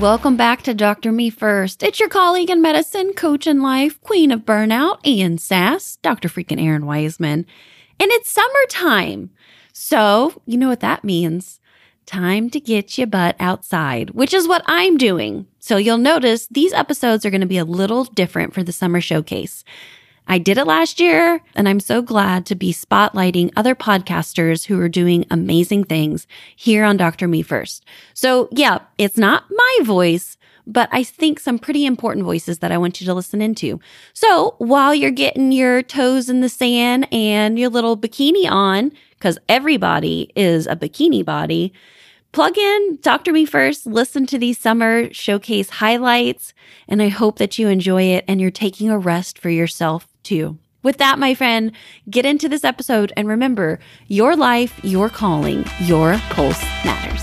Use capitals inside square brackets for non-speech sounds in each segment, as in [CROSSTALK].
welcome back to Dr. Me First. It's your colleague in medicine, coach in life, queen of burnout and sass, Dr. freaking Errin Weisman. And it's summertime. So, you know what that means. Time to get your butt outside, which is what I'm doing. So you'll notice these episodes are going to be a little different for the summer showcase. I did it last year, and I'm so glad to be spotlighting other podcasters who are doing amazing things here on Dr. Me First. So, yeah, it's not my voice, but I think some pretty important voices that I want you to listen into. So, while you're getting your toes in the sand and your little bikini on, because everybody is a bikini body, plug in Dr. Me First, listen to these summer showcase highlights, and I hope that you enjoy it and you're taking a rest for yourself too. With that, my friend, get into this episode and remember your life, your calling, your pulse matters.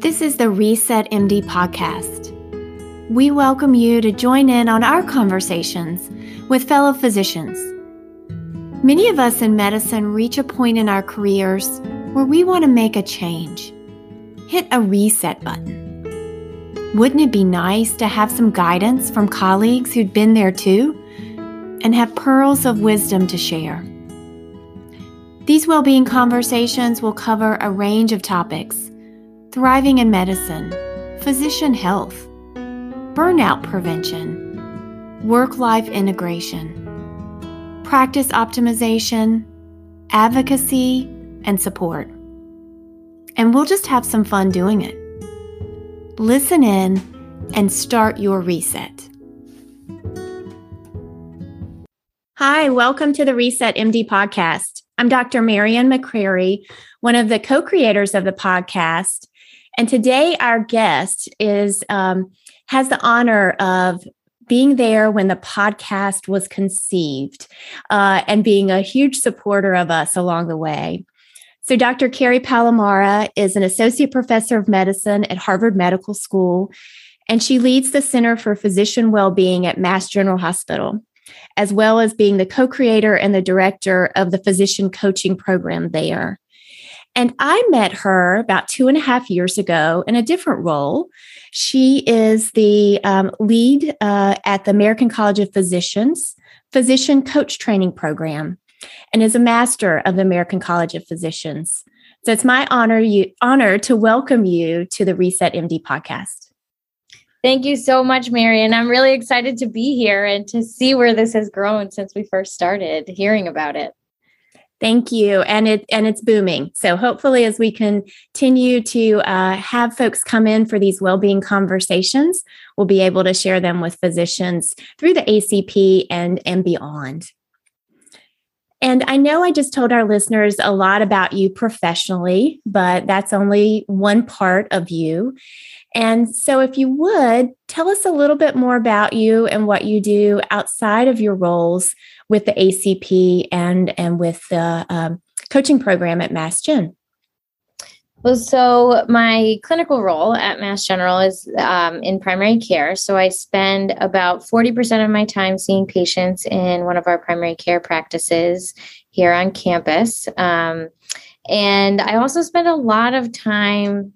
This is the Reset MD podcast we welcome you to join in on our conversations with fellow physicians. Many of us in medicine reach a point in our careers where we want to make a change. Hit a reset button. Wouldn't it be nice to have some guidance from colleagues who'd been there too and have pearls of wisdom to share? These well being conversations will cover a range of topics thriving in medicine, physician health, burnout prevention, work life integration, practice optimization, advocacy, and support. And we'll just have some fun doing it. Listen in and start your reset. Hi, welcome to the Reset MD podcast. I'm Dr. Marian McCrary, one of the co creators of the podcast. And today, our guest is um, has the honor of being there when the podcast was conceived uh, and being a huge supporter of us along the way. So, Dr. Kerri Palamara is an associate professor of medicine at Harvard Medical School, and she leads the Center for Physician Wellbeing at Mass General Hospital, as well as being the co creator and the director of the physician coaching program there. And I met her about two and a half years ago in a different role. She is the um, lead uh, at the American College of Physicians Physician Coach Training Program and is a master of the American College of Physicians. So it's my honor you honor to welcome you to the Reset MD podcast. Thank you so much, Marian. I'm really excited to be here and to see where this has grown since we first started hearing about it. Thank you, and it and it's booming. So hopefully, as we continue to uh, have folks come in for these well-being conversations, we'll be able to share them with physicians through the ACP and and beyond. And I know I just told our listeners a lot about you professionally, but that's only one part of you. And so, if you would tell us a little bit more about you and what you do outside of your roles with the ACP and and with the um, coaching program at Mass Gen. Well, so my clinical role at Mass General is um, in primary care. So I spend about 40% of my time seeing patients in one of our primary care practices here on campus. Um, and I also spend a lot of time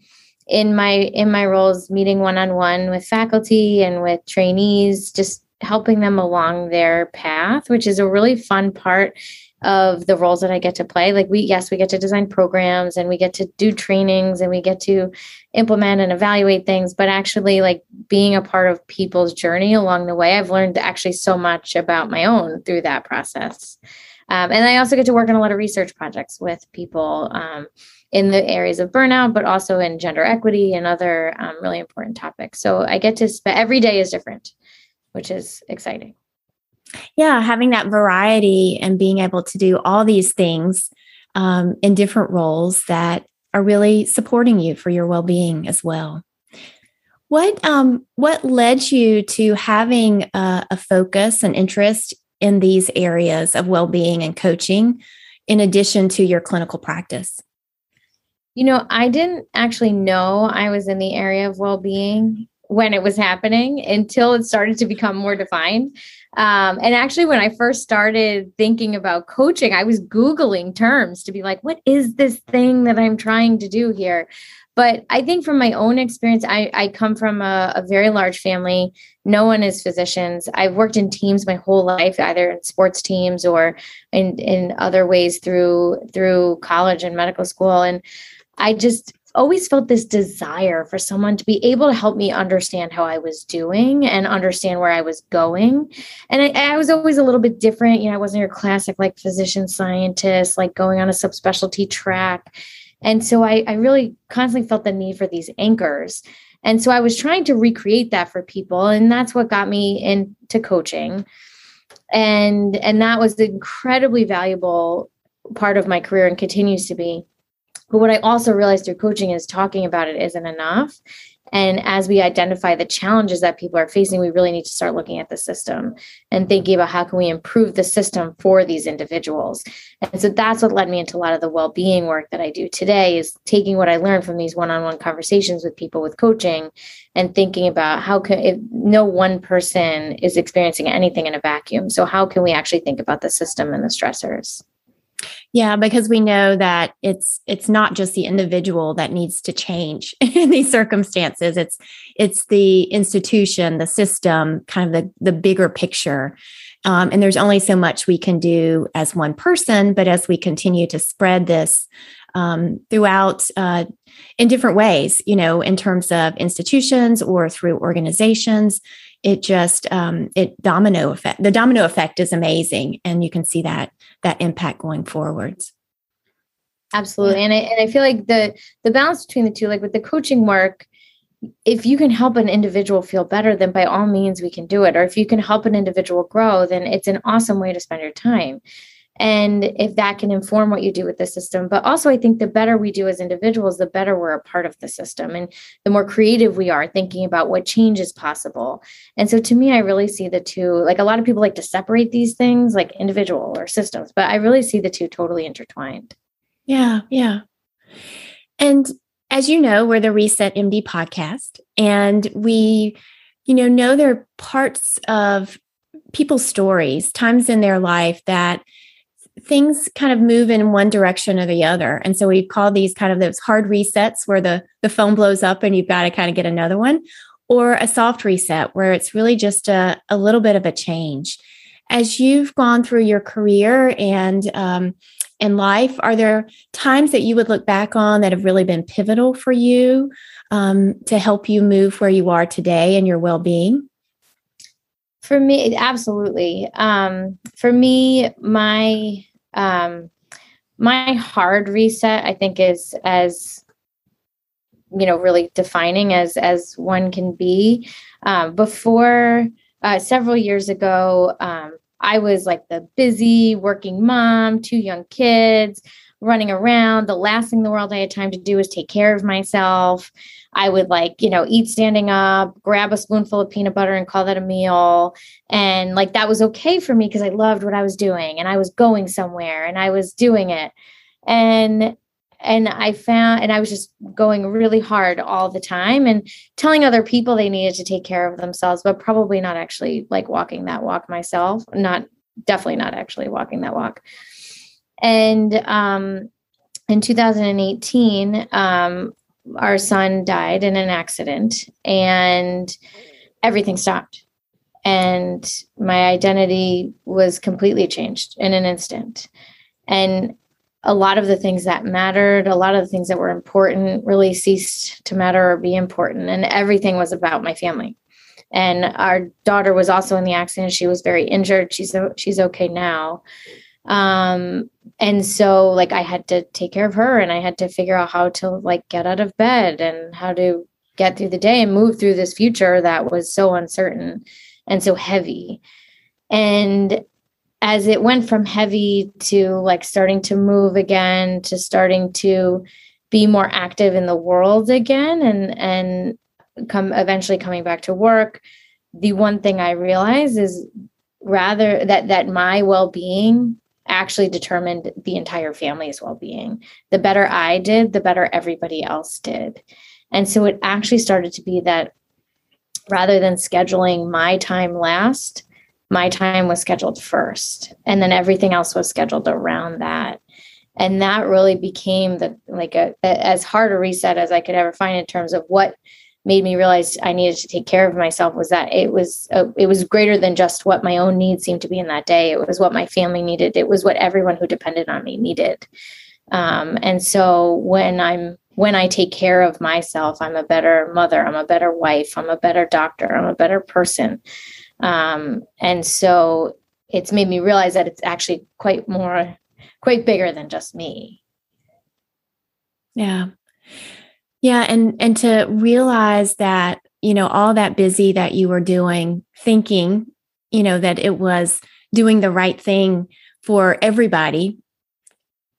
in my in my roles meeting one-on-one with faculty and with trainees just helping them along their path which is a really fun part of the roles that I get to play. Like we yes we get to design programs and we get to do trainings and we get to implement and evaluate things but actually like being a part of people's journey along the way I've learned actually so much about my own through that process um, and I also get to work on a lot of research projects with people um, in the areas of burnout, but also in gender equity and other um, really important topics. So I get to spend every day is different, which is exciting. Yeah, having that variety and being able to do all these things um, in different roles that are really supporting you for your well-being as well. What um, what led you to having a, a focus and interest in these areas of well-being and coaching, in addition to your clinical practice? You know, I didn't actually know I was in the area of well being when it was happening until it started to become more defined. Um, and actually, when I first started thinking about coaching, I was Googling terms to be like, what is this thing that I'm trying to do here? But I think from my own experience, I, I come from a, a, very large family. No one is physicians. I've worked in teams my whole life, either in sports teams or in, in other ways through through college and medical school. And I just always felt this desire for someone to be able to help me understand how I was doing and understand where I was going. And I, I, was always a little bit different. You know, I wasn't your classic like physician scientist, like going on a subspecialty track. And so I, I really constantly felt the need for these anchors. And so I was trying to recreate that for people. And that's what got me into coaching. And and that was an incredibly valuable part of my career and continues to be. But what I also realized through coaching is talking about it isn't enough. And as we identify the challenges that people are facing, we really need to start looking at the system and thinking about how can we improve the system for these individuals. And so that's what led me into a lot of the well-being work that I do today is taking what I learned from these one-on-one conversations with people with coaching and thinking about how can if no one person is experiencing anything in a vacuum. So how can we actually think about the system and the stressors? Yeah, because we know that it's it's not just the individual that needs to change [LAUGHS] in these circumstances. It's it's the institution, the system, kind of the the bigger picture. Um, and there's only so much we can do as one person, but as we continue to spread this um, throughout uh, in different ways, you know, in terms of institutions or through organizations, it just um, it domino effect. The domino effect is amazing, and you can see that that impact going forwards absolutely and I, and I feel like the the balance between the two like with the coaching work if you can help an individual feel better then by all means we can do it or if you can help an individual grow then it's an awesome way to spend your time and if that can inform what you do with the system. But also i think the better we do as individuals the better we're a part of the system and the more creative we are thinking about what change is possible. And so to me i really see the two like a lot of people like to separate these things like individual or systems but i really see the two totally intertwined. Yeah yeah. And as you know we're the reset md podcast and we you know know there are parts of people's stories times in their life that things kind of move in one direction or the other. And so we call these kind of those hard resets where the, the phone blows up and you've got to kind of get another one, or a soft reset where it's really just a, a little bit of a change. As you've gone through your career and um, in life, are there times that you would look back on that have really been pivotal for you um, to help you move where you are today and your well being? For me, absolutely. Um, for me, my um, my hard reset, I think, is as you know really defining as as one can be. Um, before uh, several years ago, um, I was like the busy working mom, two young kids, running around. The last thing in the world I had time to do was take care of myself. I would like, you know, eat standing up, grab a spoonful of peanut butter and call that a meal. And like that was okay for me because I loved what I was doing and I was going somewhere and I was doing it. And and I found and I was just going really hard all the time and telling other people they needed to take care of themselves, but probably not actually like walking that walk myself. Not definitely not actually walking that walk. And um in 2018, um, our son died in an accident and everything stopped. And my identity was completely changed in an instant. And a lot of the things that mattered a lot of the things that were important really ceased to matter or be important. And everything was about my family. And our daughter was also in the accident. She was very injured. She's she's okay now um and so like i had to take care of her and i had to figure out how to like get out of bed and how to get through the day and move through this future that was so uncertain and so heavy. And as it went from heavy to like starting to move again to starting to be more active in the world again and and come eventually coming back to work the one thing i realized is rather that that my well-being actually determined the entire family's well-being. The better i did the better everybody else did. And so it actually started to be that rather than scheduling my time last my time was scheduled first and then everything else was scheduled around that. And that really became the like a, a, as hard a reset as i could ever find in terms of what made me realize i needed to take care of myself was that it was a, it was greater than just what my own needs seemed to be in that day it was what my family needed it was what everyone who depended on me needed um, and so when i'm when i take care of myself i'm a better mother i'm a better wife i'm a better doctor i'm a better person um, and so it's made me realize that it's actually quite more, quite bigger than just me. Yeah. Yeah. And, and to realize that, you know, all that busy that you were doing, thinking, you know, that it was doing the right thing for everybody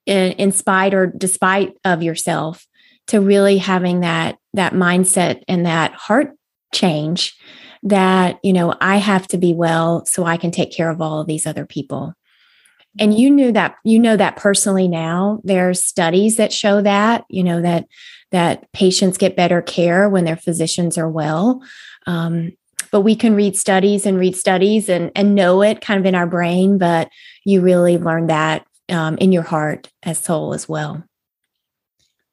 in, in spite or despite of yourself to really having that that mindset and that heart change that, you know, I have to be well so I can take care of all of these other people. And mm-hmm. you knew that you know that personally now. There's studies that show that, you know, that that patients get better care when their physicians are well. Um, but we can read studies and read studies and, and know it kind of in our brain, but you really learn that um, in your heart as soul as well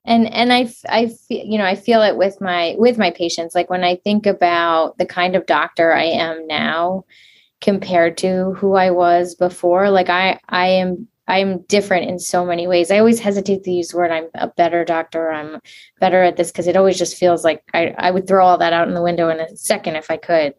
and and i i feel you know i feel it with my with my patients like when i think about the kind of doctor i am now compared to who i was before like i i am i'm different in so many ways i always hesitate to use the word i'm a better doctor i'm better at this because it always just feels like I, I would throw all that out in the window in a second if i could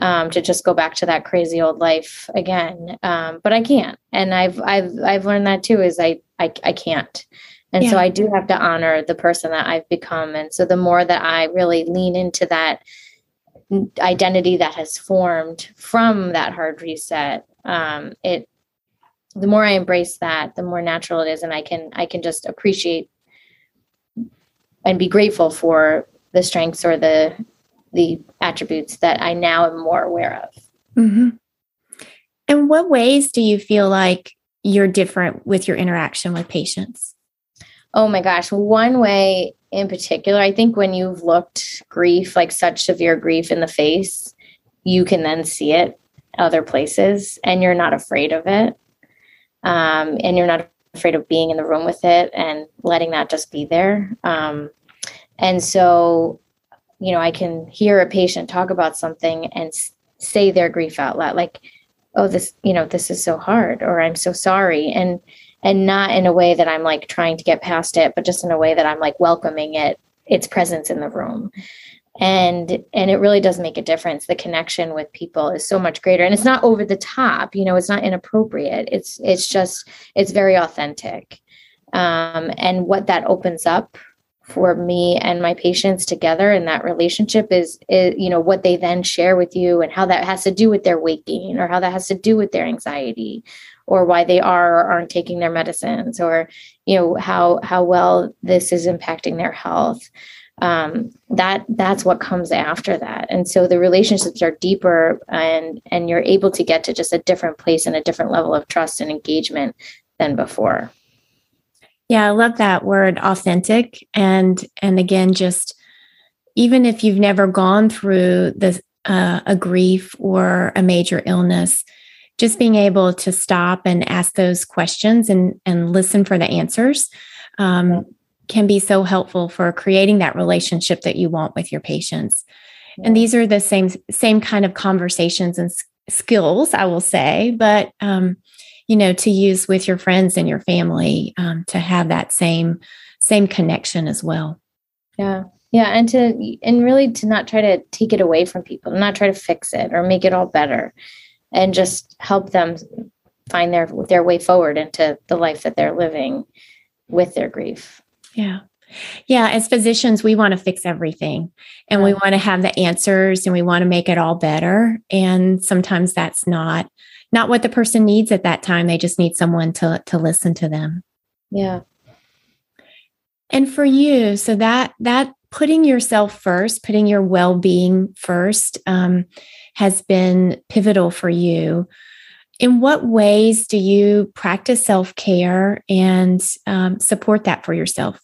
um, to just go back to that crazy old life again um, but i can't and i've i've i've learned that too is i i, I can't and yeah. so I do have to honor the person that I've become. And so the more that I really lean into that identity that has formed from that hard reset, um, it the more I embrace that, the more natural it is, and I can I can just appreciate and be grateful for the strengths or the the attributes that I now am more aware of. Mm-hmm. And what ways do you feel like you're different with your interaction with patients? Oh my gosh. One way in particular, I think when you've looked grief, like such severe grief in the face, you can then see it other places and you're not afraid of it. Um, and you're not afraid of being in the room with it and letting that just be there. Um, and so, you know, I can hear a patient talk about something and s- say their grief out loud, like, oh, this, you know, this is so hard, or I'm so sorry. And and not in a way that I'm like trying to get past it, but just in a way that I'm like welcoming it, its presence in the room. And and it really does make a difference. The connection with people is so much greater. And it's not over the top, you know, it's not inappropriate. It's it's just it's very authentic. Um, and what that opens up for me and my patients together in that relationship is, is you know what they then share with you and how that has to do with their weight gain or how that has to do with their anxiety or why they are or aren't taking their medicines or you know how how well this is impacting their health um, that that's what comes after that. And so the relationships are deeper and and you're able to get to just a different place and a different level of trust and engagement than before. Yeah i love that word authentic. And and again just even if you've never gone through the uh, a grief or a major illness just being able to stop and ask those questions and, and listen for the answers um, can be so helpful for creating that relationship that you want with your patients. And these are the same same kind of conversations and skills, I will say, but um, you know, to use with your friends and your family um, to have that same same connection as well. Yeah, yeah, and to and really to not try to take it away from people, not try to fix it or make it all better and just help them find their their way forward into the life that they're living with their grief. Yeah. Yeah, as physicians, we want to fix everything and we want to have the answers and we want to make it all better. And sometimes that's not not what the person needs at that time. They just need someone to to listen to them. Yeah. And for you, so that that putting yourself first, putting your well-being first, um, has been pivotal for you. In what ways do you practice self care and um, support that for yourself?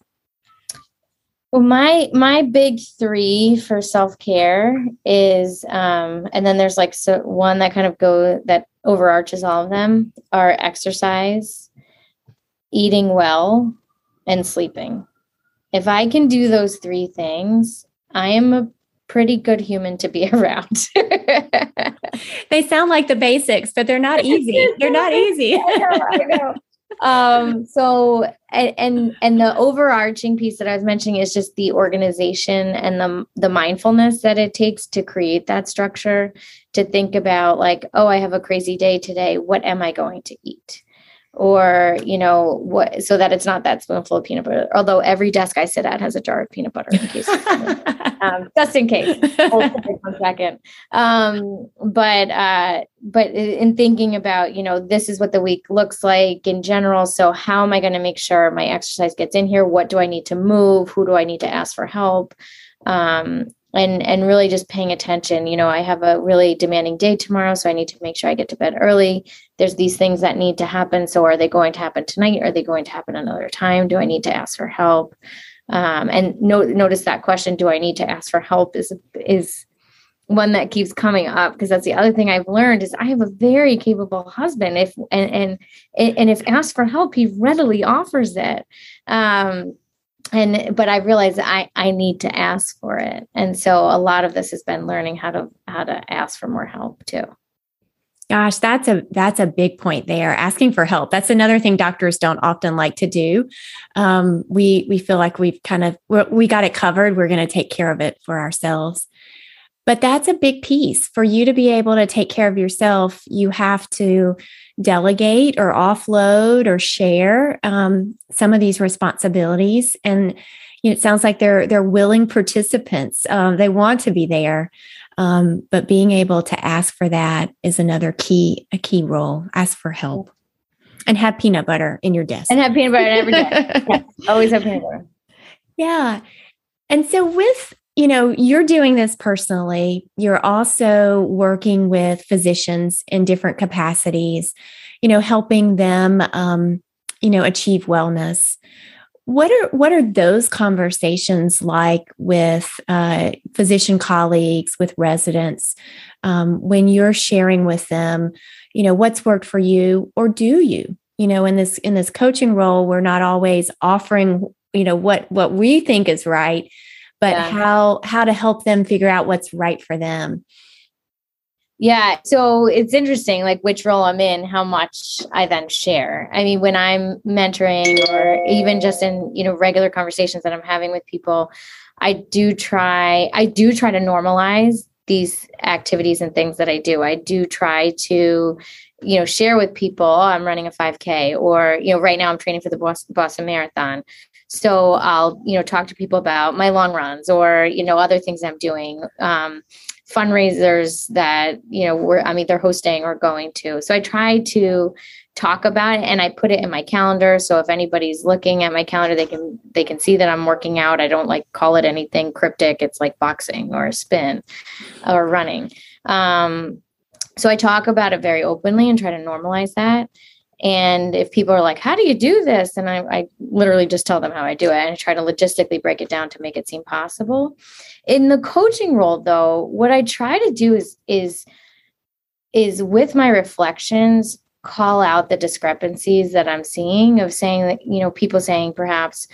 Well, my my big three for self care is, um, and then there's like so one that kind of go that overarches all of them are exercise, eating well, and sleeping. If I can do those three things, I am a pretty good human to be [LAUGHS] around. [LAUGHS] [LAUGHS] they sound like the basics, but they're not easy. [LAUGHS] they're not easy. I know, I know. [LAUGHS] um so and, and and the overarching piece that i was mentioning is just the organization and the the mindfulness that it takes to create that structure to think about like oh i have a crazy day today what am i going to eat or you know what so that it's not that spoonful of peanut butter. Although every desk i sit at has a jar of peanut butter in case [LAUGHS] um, just in case. One second. Um, but uh, but in thinking about you know this is what the week looks like in general. So how am i going to make sure my exercise gets in here? What do i need to move? Who do i need to ask for help? Um, and and really just paying attention. You know i have a really demanding day tomorrow so i need to make sure i get to bed early. There's these things that need to happen so are they going to happen tonight? Are they going to happen another time? Do i need to ask for help? Um, and no, notice that question do i need to ask for help is is one that keeps coming up because that's the other thing I've learned is I have a very capable husband. If and and and if asked for help, he readily offers it. Um, and but i realized i i need to ask for it. And so a lot of this has been learning how to how to ask for more help too. Gosh that's a that's a big point there asking for help. That's another thing doctors don't often like to do. Um, we we feel like we've kind of we got it covered. We're going to take care of it for ourselves. But that's a big piece. For you to be able to take care of yourself you have to delegate or offload or share um, some of these responsibilities. And you know, it sounds like they're they're willing participants. Um, they want to be there um, but being able to ask for that is another key a key role. Ask for help and have peanut butter in your desk. And have peanut butter every day [LAUGHS] yeah, always have peanut butter. Yeah. And so with you know, you're doing this personally. You're also working with physicians in different capacities, you know, helping them, um, you know, achieve wellness. What are what are those conversations like with uh, physician colleagues, with residents, um, when you're sharing with them, you know, what's worked for you, or do you? You know, in this in this coaching role, we're not always offering, you know, what what we think is right but yeah. how how to help them figure out what's right for them. Yeah so it's interesting like which role i'm in how much i then share. I mean when i'm mentoring or even just in you know regular conversations that i'm having with people i do try i do try to normalize these activities and things that i do. I do try to you know share with people oh, i'm running a 5k or you know right now i'm training for the boston, boston marathon so I'll, you know, talk to people about my long runs or, you know, other things I'm doing, um, fundraisers that, you know, we're, I'm either hosting or going to. So I try to talk about it and I put it in my calendar. So if anybody's looking at my calendar, they can, they can see that I'm working out. I don't like call it anything cryptic. It's like boxing or spin or running. Um, so I talk about it very openly and try to normalize that. And if people are like, how do you do this? And I, I, literally just tell them how I do it and I try to logistically break it down to make it seem possible. In the coaching role, though, what I try to do is is is with my reflections, call out the discrepancies that I'm seeing of saying that, you know, people saying perhaps,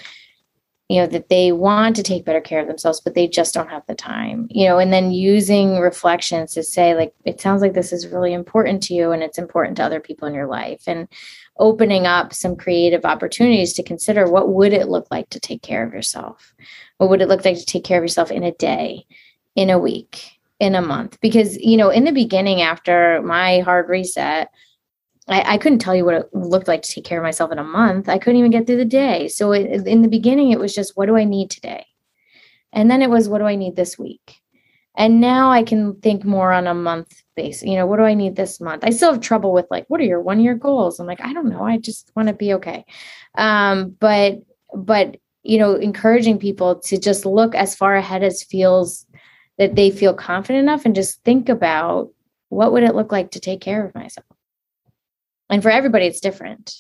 you know that they want to take better care of themselves but they just don't have the time you know and then using reflections to say like it sounds like this is really important to you and it's important to other people in your life and opening up some creative opportunities to consider what would it look like to take care of yourself? What would it look like to take care of yourself in a day in a week in a month? Because you know in the beginning after my hard reset I, I, couldn't tell you what it looked like to take care of myself in a month. I couldn't even get through the day. So it, in the beginning, it was just, what do I need today? And then it was, what do I need this week? And now I can think more on a month basis. You know, what do I need this month? I still have trouble with like, what are your one year goals? I'm like, I don't know. I just want to be okay. Um, but, but, you know, encouraging people to just look as far ahead as feels that they feel confident enough and just think about what would it look like to take care of myself And for everybody, it's different.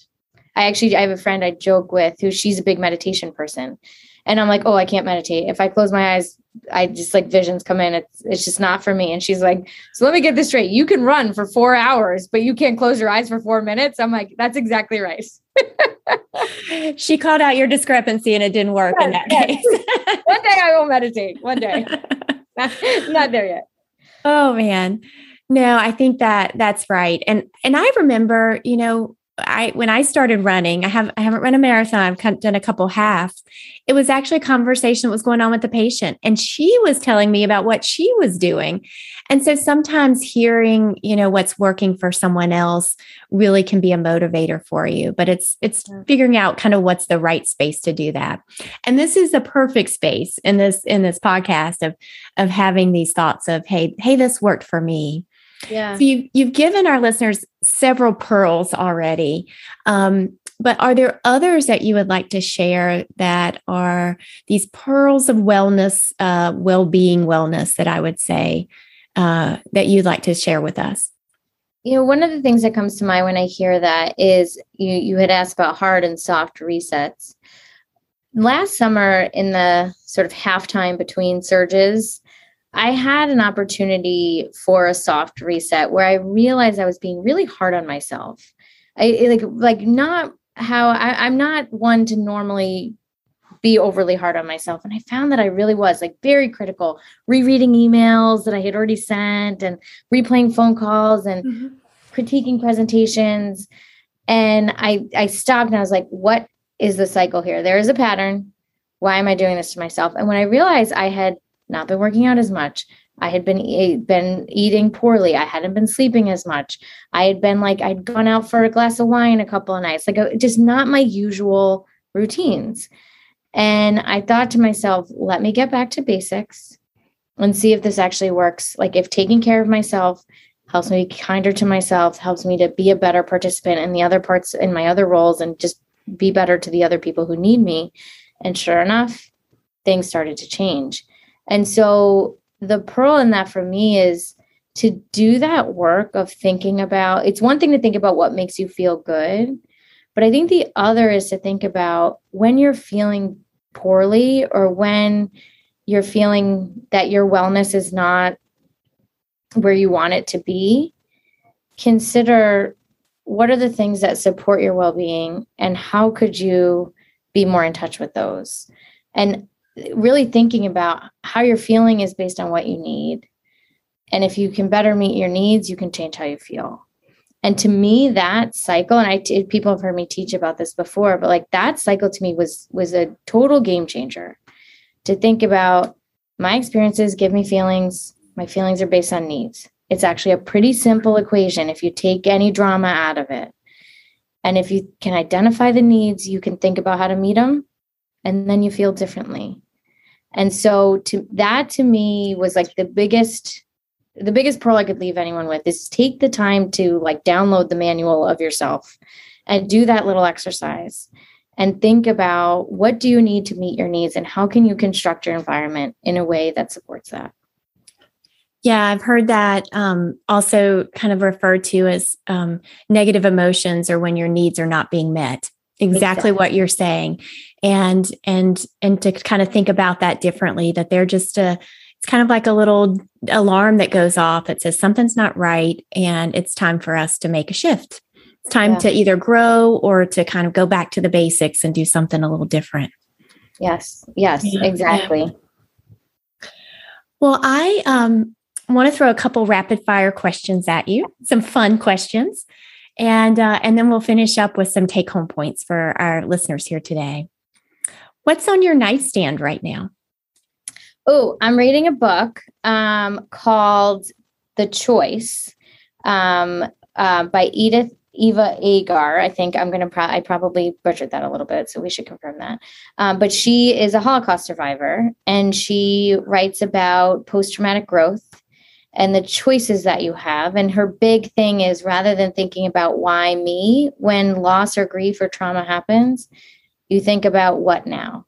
I actually I have a friend I joke with who she's a big meditation person. And I'm like, oh, I can't meditate. If I close my eyes, I just like visions come in. It's it's just not for me. And she's like, so let me get this straight. You can run for four hours, but you can't close your eyes for four minutes. I'm like, that's exactly right. [LAUGHS] she called out your discrepancy and it didn't work yes, in that yes. case. One day I will meditate. One day. [LAUGHS] not, not there yet. Oh man. No, I think that that's right. And and I remember, you know, I when I started running, I have I haven't run a marathon. I've done a couple halves. It was actually a conversation that was going on with the patient, and she was telling me about what she was doing. And so sometimes hearing, you know, what's working for someone else really can be a motivator for you. But it's it's figuring out kind of what's the right space to do that. And this is the perfect space in this in this podcast of of having these thoughts of, hey, hey, this worked for me yeah. So you, you've given our listeners several pearls already. Um, but are there others that you would like to share that are these pearls of wellness, uh, well being wellness that I would say uh, that you'd like to share with us? You know, one of the things that comes to mind when I hear that is you, you had asked about hard and soft resets. Last summer, in the sort of halftime between surges, I had an opportunity for a soft reset where I realized I was being really hard on myself. I like like not how I, I'm not one to normally be overly hard on myself. And I found that I really was like very critical, rereading emails that I had already sent and replaying phone calls and mm-hmm. critiquing presentations. And I I stopped and I was like, what is the cycle here? There is a pattern. Why am I doing this to myself? And when I realized I had not been working out as much. I had been been eating poorly. I hadn't been sleeping as much. I had been like I'd gone out for a glass of wine a couple of nights, like uh, just not my usual routines. And I thought to myself, let me get back to basics and see if this actually works. Like if taking care of myself helps me be kinder to myself, helps me to be a better participant in the other parts in my other roles and just be better to the other people who need me. And sure enough, things started to change. And so the pearl in that for me is to do that work of thinking about it's one thing to think about what makes you feel good, but I think the other is to think about when you're feeling poorly or when you're feeling that your wellness is not where you want it to be, consider what are the things that support your well-being and how could you be more in touch with those? And really thinking about how you're feeling is based on what you need. And if you can better meet your needs, you can change how you feel. And to me, that cycle, and I t- people have heard me teach about this before, but like that cycle to me was was a total game changer. To think about my experiences give me feelings. My feelings are based on needs. It's actually a pretty simple equation if you take any drama out of it. And if you can identify the needs, you can think about how to meet them, and then you feel differently and so to that to me was like the biggest the biggest pearl I could leave anyone with is take the time to like download the manual of yourself and do that little exercise and think about what do you need to meet your needs and how can you construct your environment in a way that supports that. Yeah, I've heard that um, also kind of referred to as um, negative emotions or when your needs are not being met. Exactly, exactly what you're saying and and and to kind of think about that differently that they're just a it's kind of like a little alarm that goes off that says something's not right and it's time for us to make a shift it's time yeah. to either grow or to kind of go back to the basics and do something a little different yes yes yeah. exactly well i um want to throw a couple rapid fire questions at you some fun questions and uh, and then we'll finish up with some take home points for our listeners here today What's on your nightstand right now? Oh, I'm reading a book um, called The Choice um, uh, by Edith Eva Agar. I think I'm going to, pro- I probably butchered that a little bit, so we should confirm that. Um, but she is a Holocaust survivor and she writes about post traumatic growth and the choices that you have. And her big thing is rather than thinking about why me when loss or grief or trauma happens, you think about what now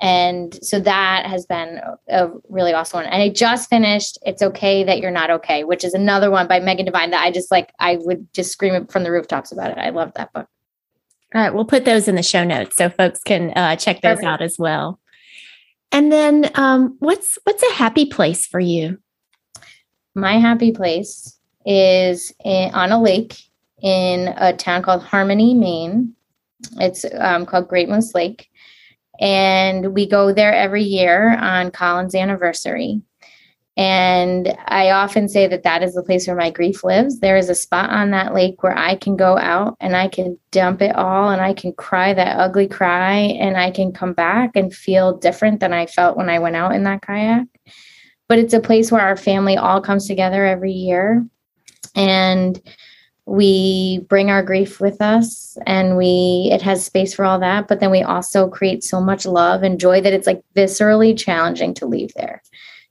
And so that has been a really awesome one. And I just finished It's Okay That You're Not Okay, which is another one by Megan Devine that I just like, I would just scream it from the rooftops about it. I love that book. All right. We'll put those in the show notes so folks can uh, check those Perfect. out as well. And then um, what's what's a happy place for you? My happy place is in, on a lake in a town called Harmony, Maine. It's um, called Great Moose Lake. And we go there every year on Colin's anniversary. And I often say that that is the place where my grief lives. There is a spot on that lake where I can go out and I can dump it all and I can cry that ugly cry and I can come back and feel different than I felt when I went out in that kayak. But it's a place where our family all comes together every year. And we bring our grief with us and we it has space for all that but then we also create so much love and joy that it's like viscerally challenging to leave there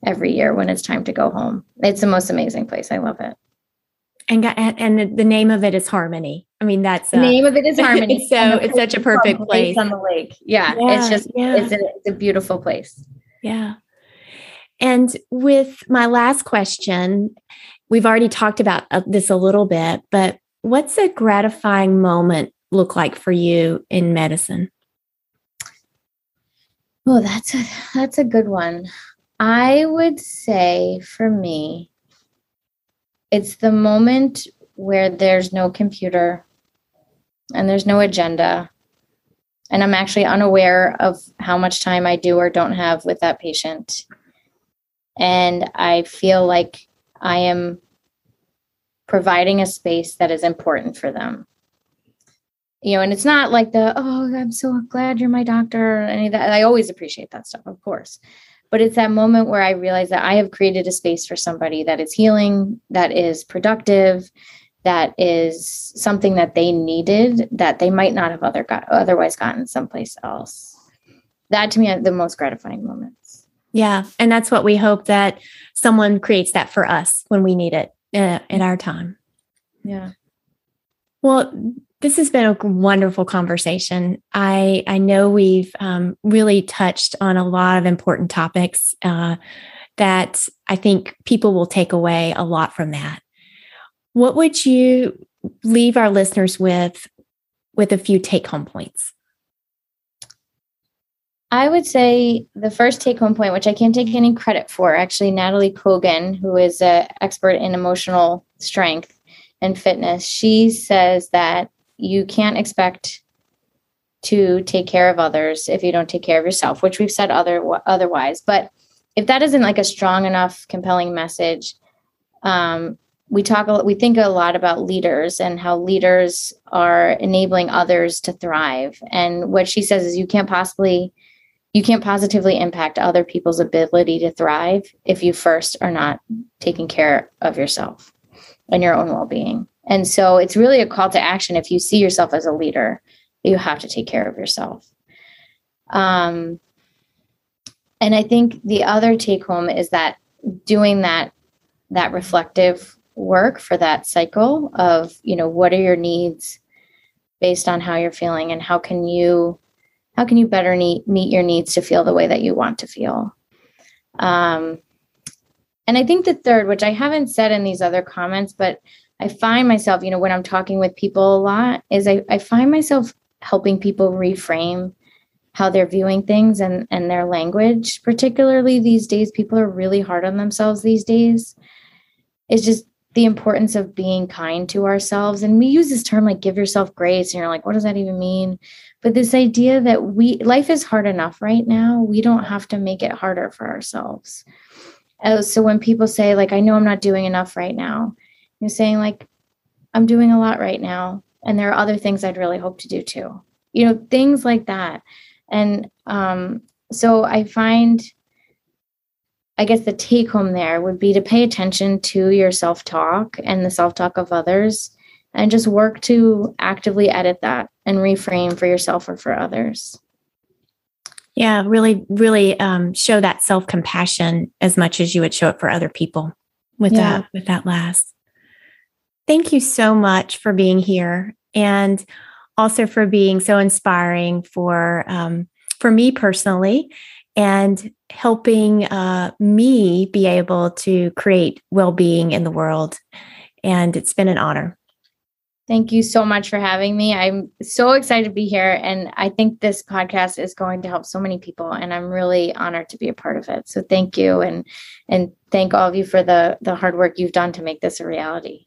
every year when it's time to go home. It's the most amazing place. I love it. And and the name of it is harmony. I mean that's the uh, name of it is [LAUGHS] harmony. so it's such a perfect place on the lake. Yeah, yeah it's just yeah. It's, a, it's a beautiful place. Yeah. And with my last question we've already talked about uh, this a little bit, but what's a gratifying moment look like for you in medicine? Oh, that's a that's a good one. I would say for me, it's the moment where there's no computer and there's no agenda. And I'm actually unaware of how much time I do or don't have with that patient. And I feel like I am providing a space that is important for them. You know, and it's not like the, oh, I'm so glad you're my doctor, or any of that. I always appreciate that stuff, of course. But it's that moment where I realize that I have created a space for somebody that is healing, that is productive, that is something that they needed that they might not have other got, otherwise gotten someplace else. That to me the most gratifying moments. Yeah. And that's what we hope that someone creates that for us when we need it uh, in our time. Yeah. Well, this has been a wonderful conversation. I I know we've um, really touched on a lot of important topics uh, that I think people will take away a lot from that. What would you leave our listeners with with a few take home points? I would say the first take home point, which I can't take any credit for, actually, Natalie Kogan, who is an expert in emotional strength and fitness, she says that you can't expect to take care of others if you don't take care of yourself, which we've said other otherwise. But if that isn't like a strong enough, compelling message, um, we talk we think a lot about leaders and how leaders are enabling others to thrive. And what she says is you can't possibly you can't positively impact other people's ability to thrive if you first are not taking care of yourself and your own well-being. And so it's really a call to action. If you see yourself as a leader you have to take care of yourself. Um, and i think the other take home is that doing that that reflective work for that cycle of you know what are your needs based on how you're feeling and how can you how can you better meet, meet your needs to feel the way that you want to feel? Um, and i think the third which i haven't said in these other comments but i find myself you know when i'm talking with people a lot is i, I find myself helping people reframe how they're viewing things and and their language. Particularly these days people are really hard on themselves these days. It's just the importance of being kind to ourselves. And we use this term like give yourself grace. And you're like what does that even mean but this idea that we life is hard enough right now we don't have to make it harder for ourselves. Uh, so when people say like i know i'm not doing enough right now you're saying like i'm doing a lot right now and there are other things i'd really hope to do too. You know things like that. And um, so i find i guess the take home there would be to pay attention to your self-talk and the self-talk of others and just work to actively edit that and reframe for yourself or for others. Yeah, really, really um, show that self compassion as much as you would show it for other people with yeah. that with that last. Thank you so much for being here and also for being so inspiring for um, for me personally and helping uh, me be able to create well being in the world. And it's been an honor. Thank you so much for having me. I'm so excited to be here. And I think this podcast is going to help so many people. And I'm really honored to be a part of it. So thank you. And and thank all of you for the the hard work you've done to make this a reality.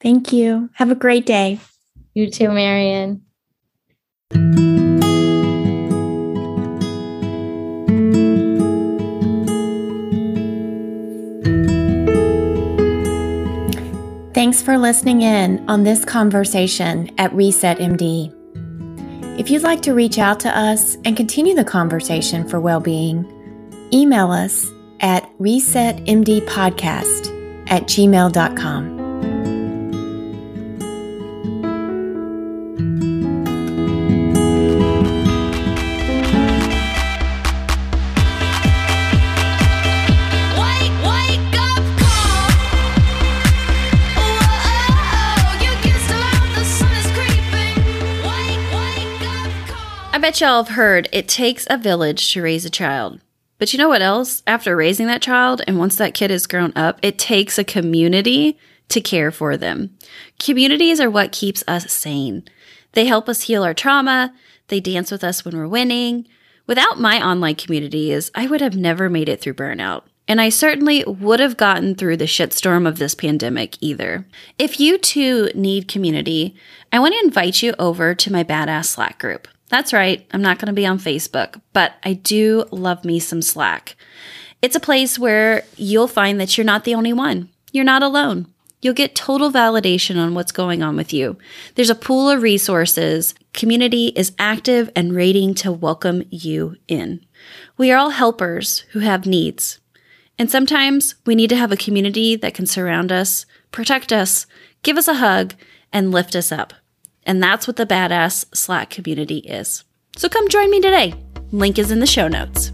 Thank you. Have a great day. You too, Marion. Thanks for listening in on this conversation at Reset MD. If you'd like to reach out to us and continue the conversation for well-being, email us at resetmdpodcast at gmail.com. bet y'all have heard it takes a village to raise a child. But you know what else? After raising that child, and once that kid is grown up, it takes a community to care for them. Communities are what keeps us sane. They help us heal our trauma, they dance with us when we're winning. Without my online communities, I would have never made it through burnout. And I certainly would have gotten through the shitstorm of this pandemic either. If you too need community, I want to invite you over to my Badass Slack group. That's right, I'm not going to be on Facebook, but I do love me some Slack. It's a place where you'll find that you're not the only one. You're not alone. You'll get total validation on what's going on with you. There's a pool of resources. Community is active and waiting to welcome you in. We are all helpers who have needs. And sometimes we need to have a community that can surround us, protect us, give us a hug, and lift us up. And that's what the Badass Slack community is. So come join me today. Link is in the show notes.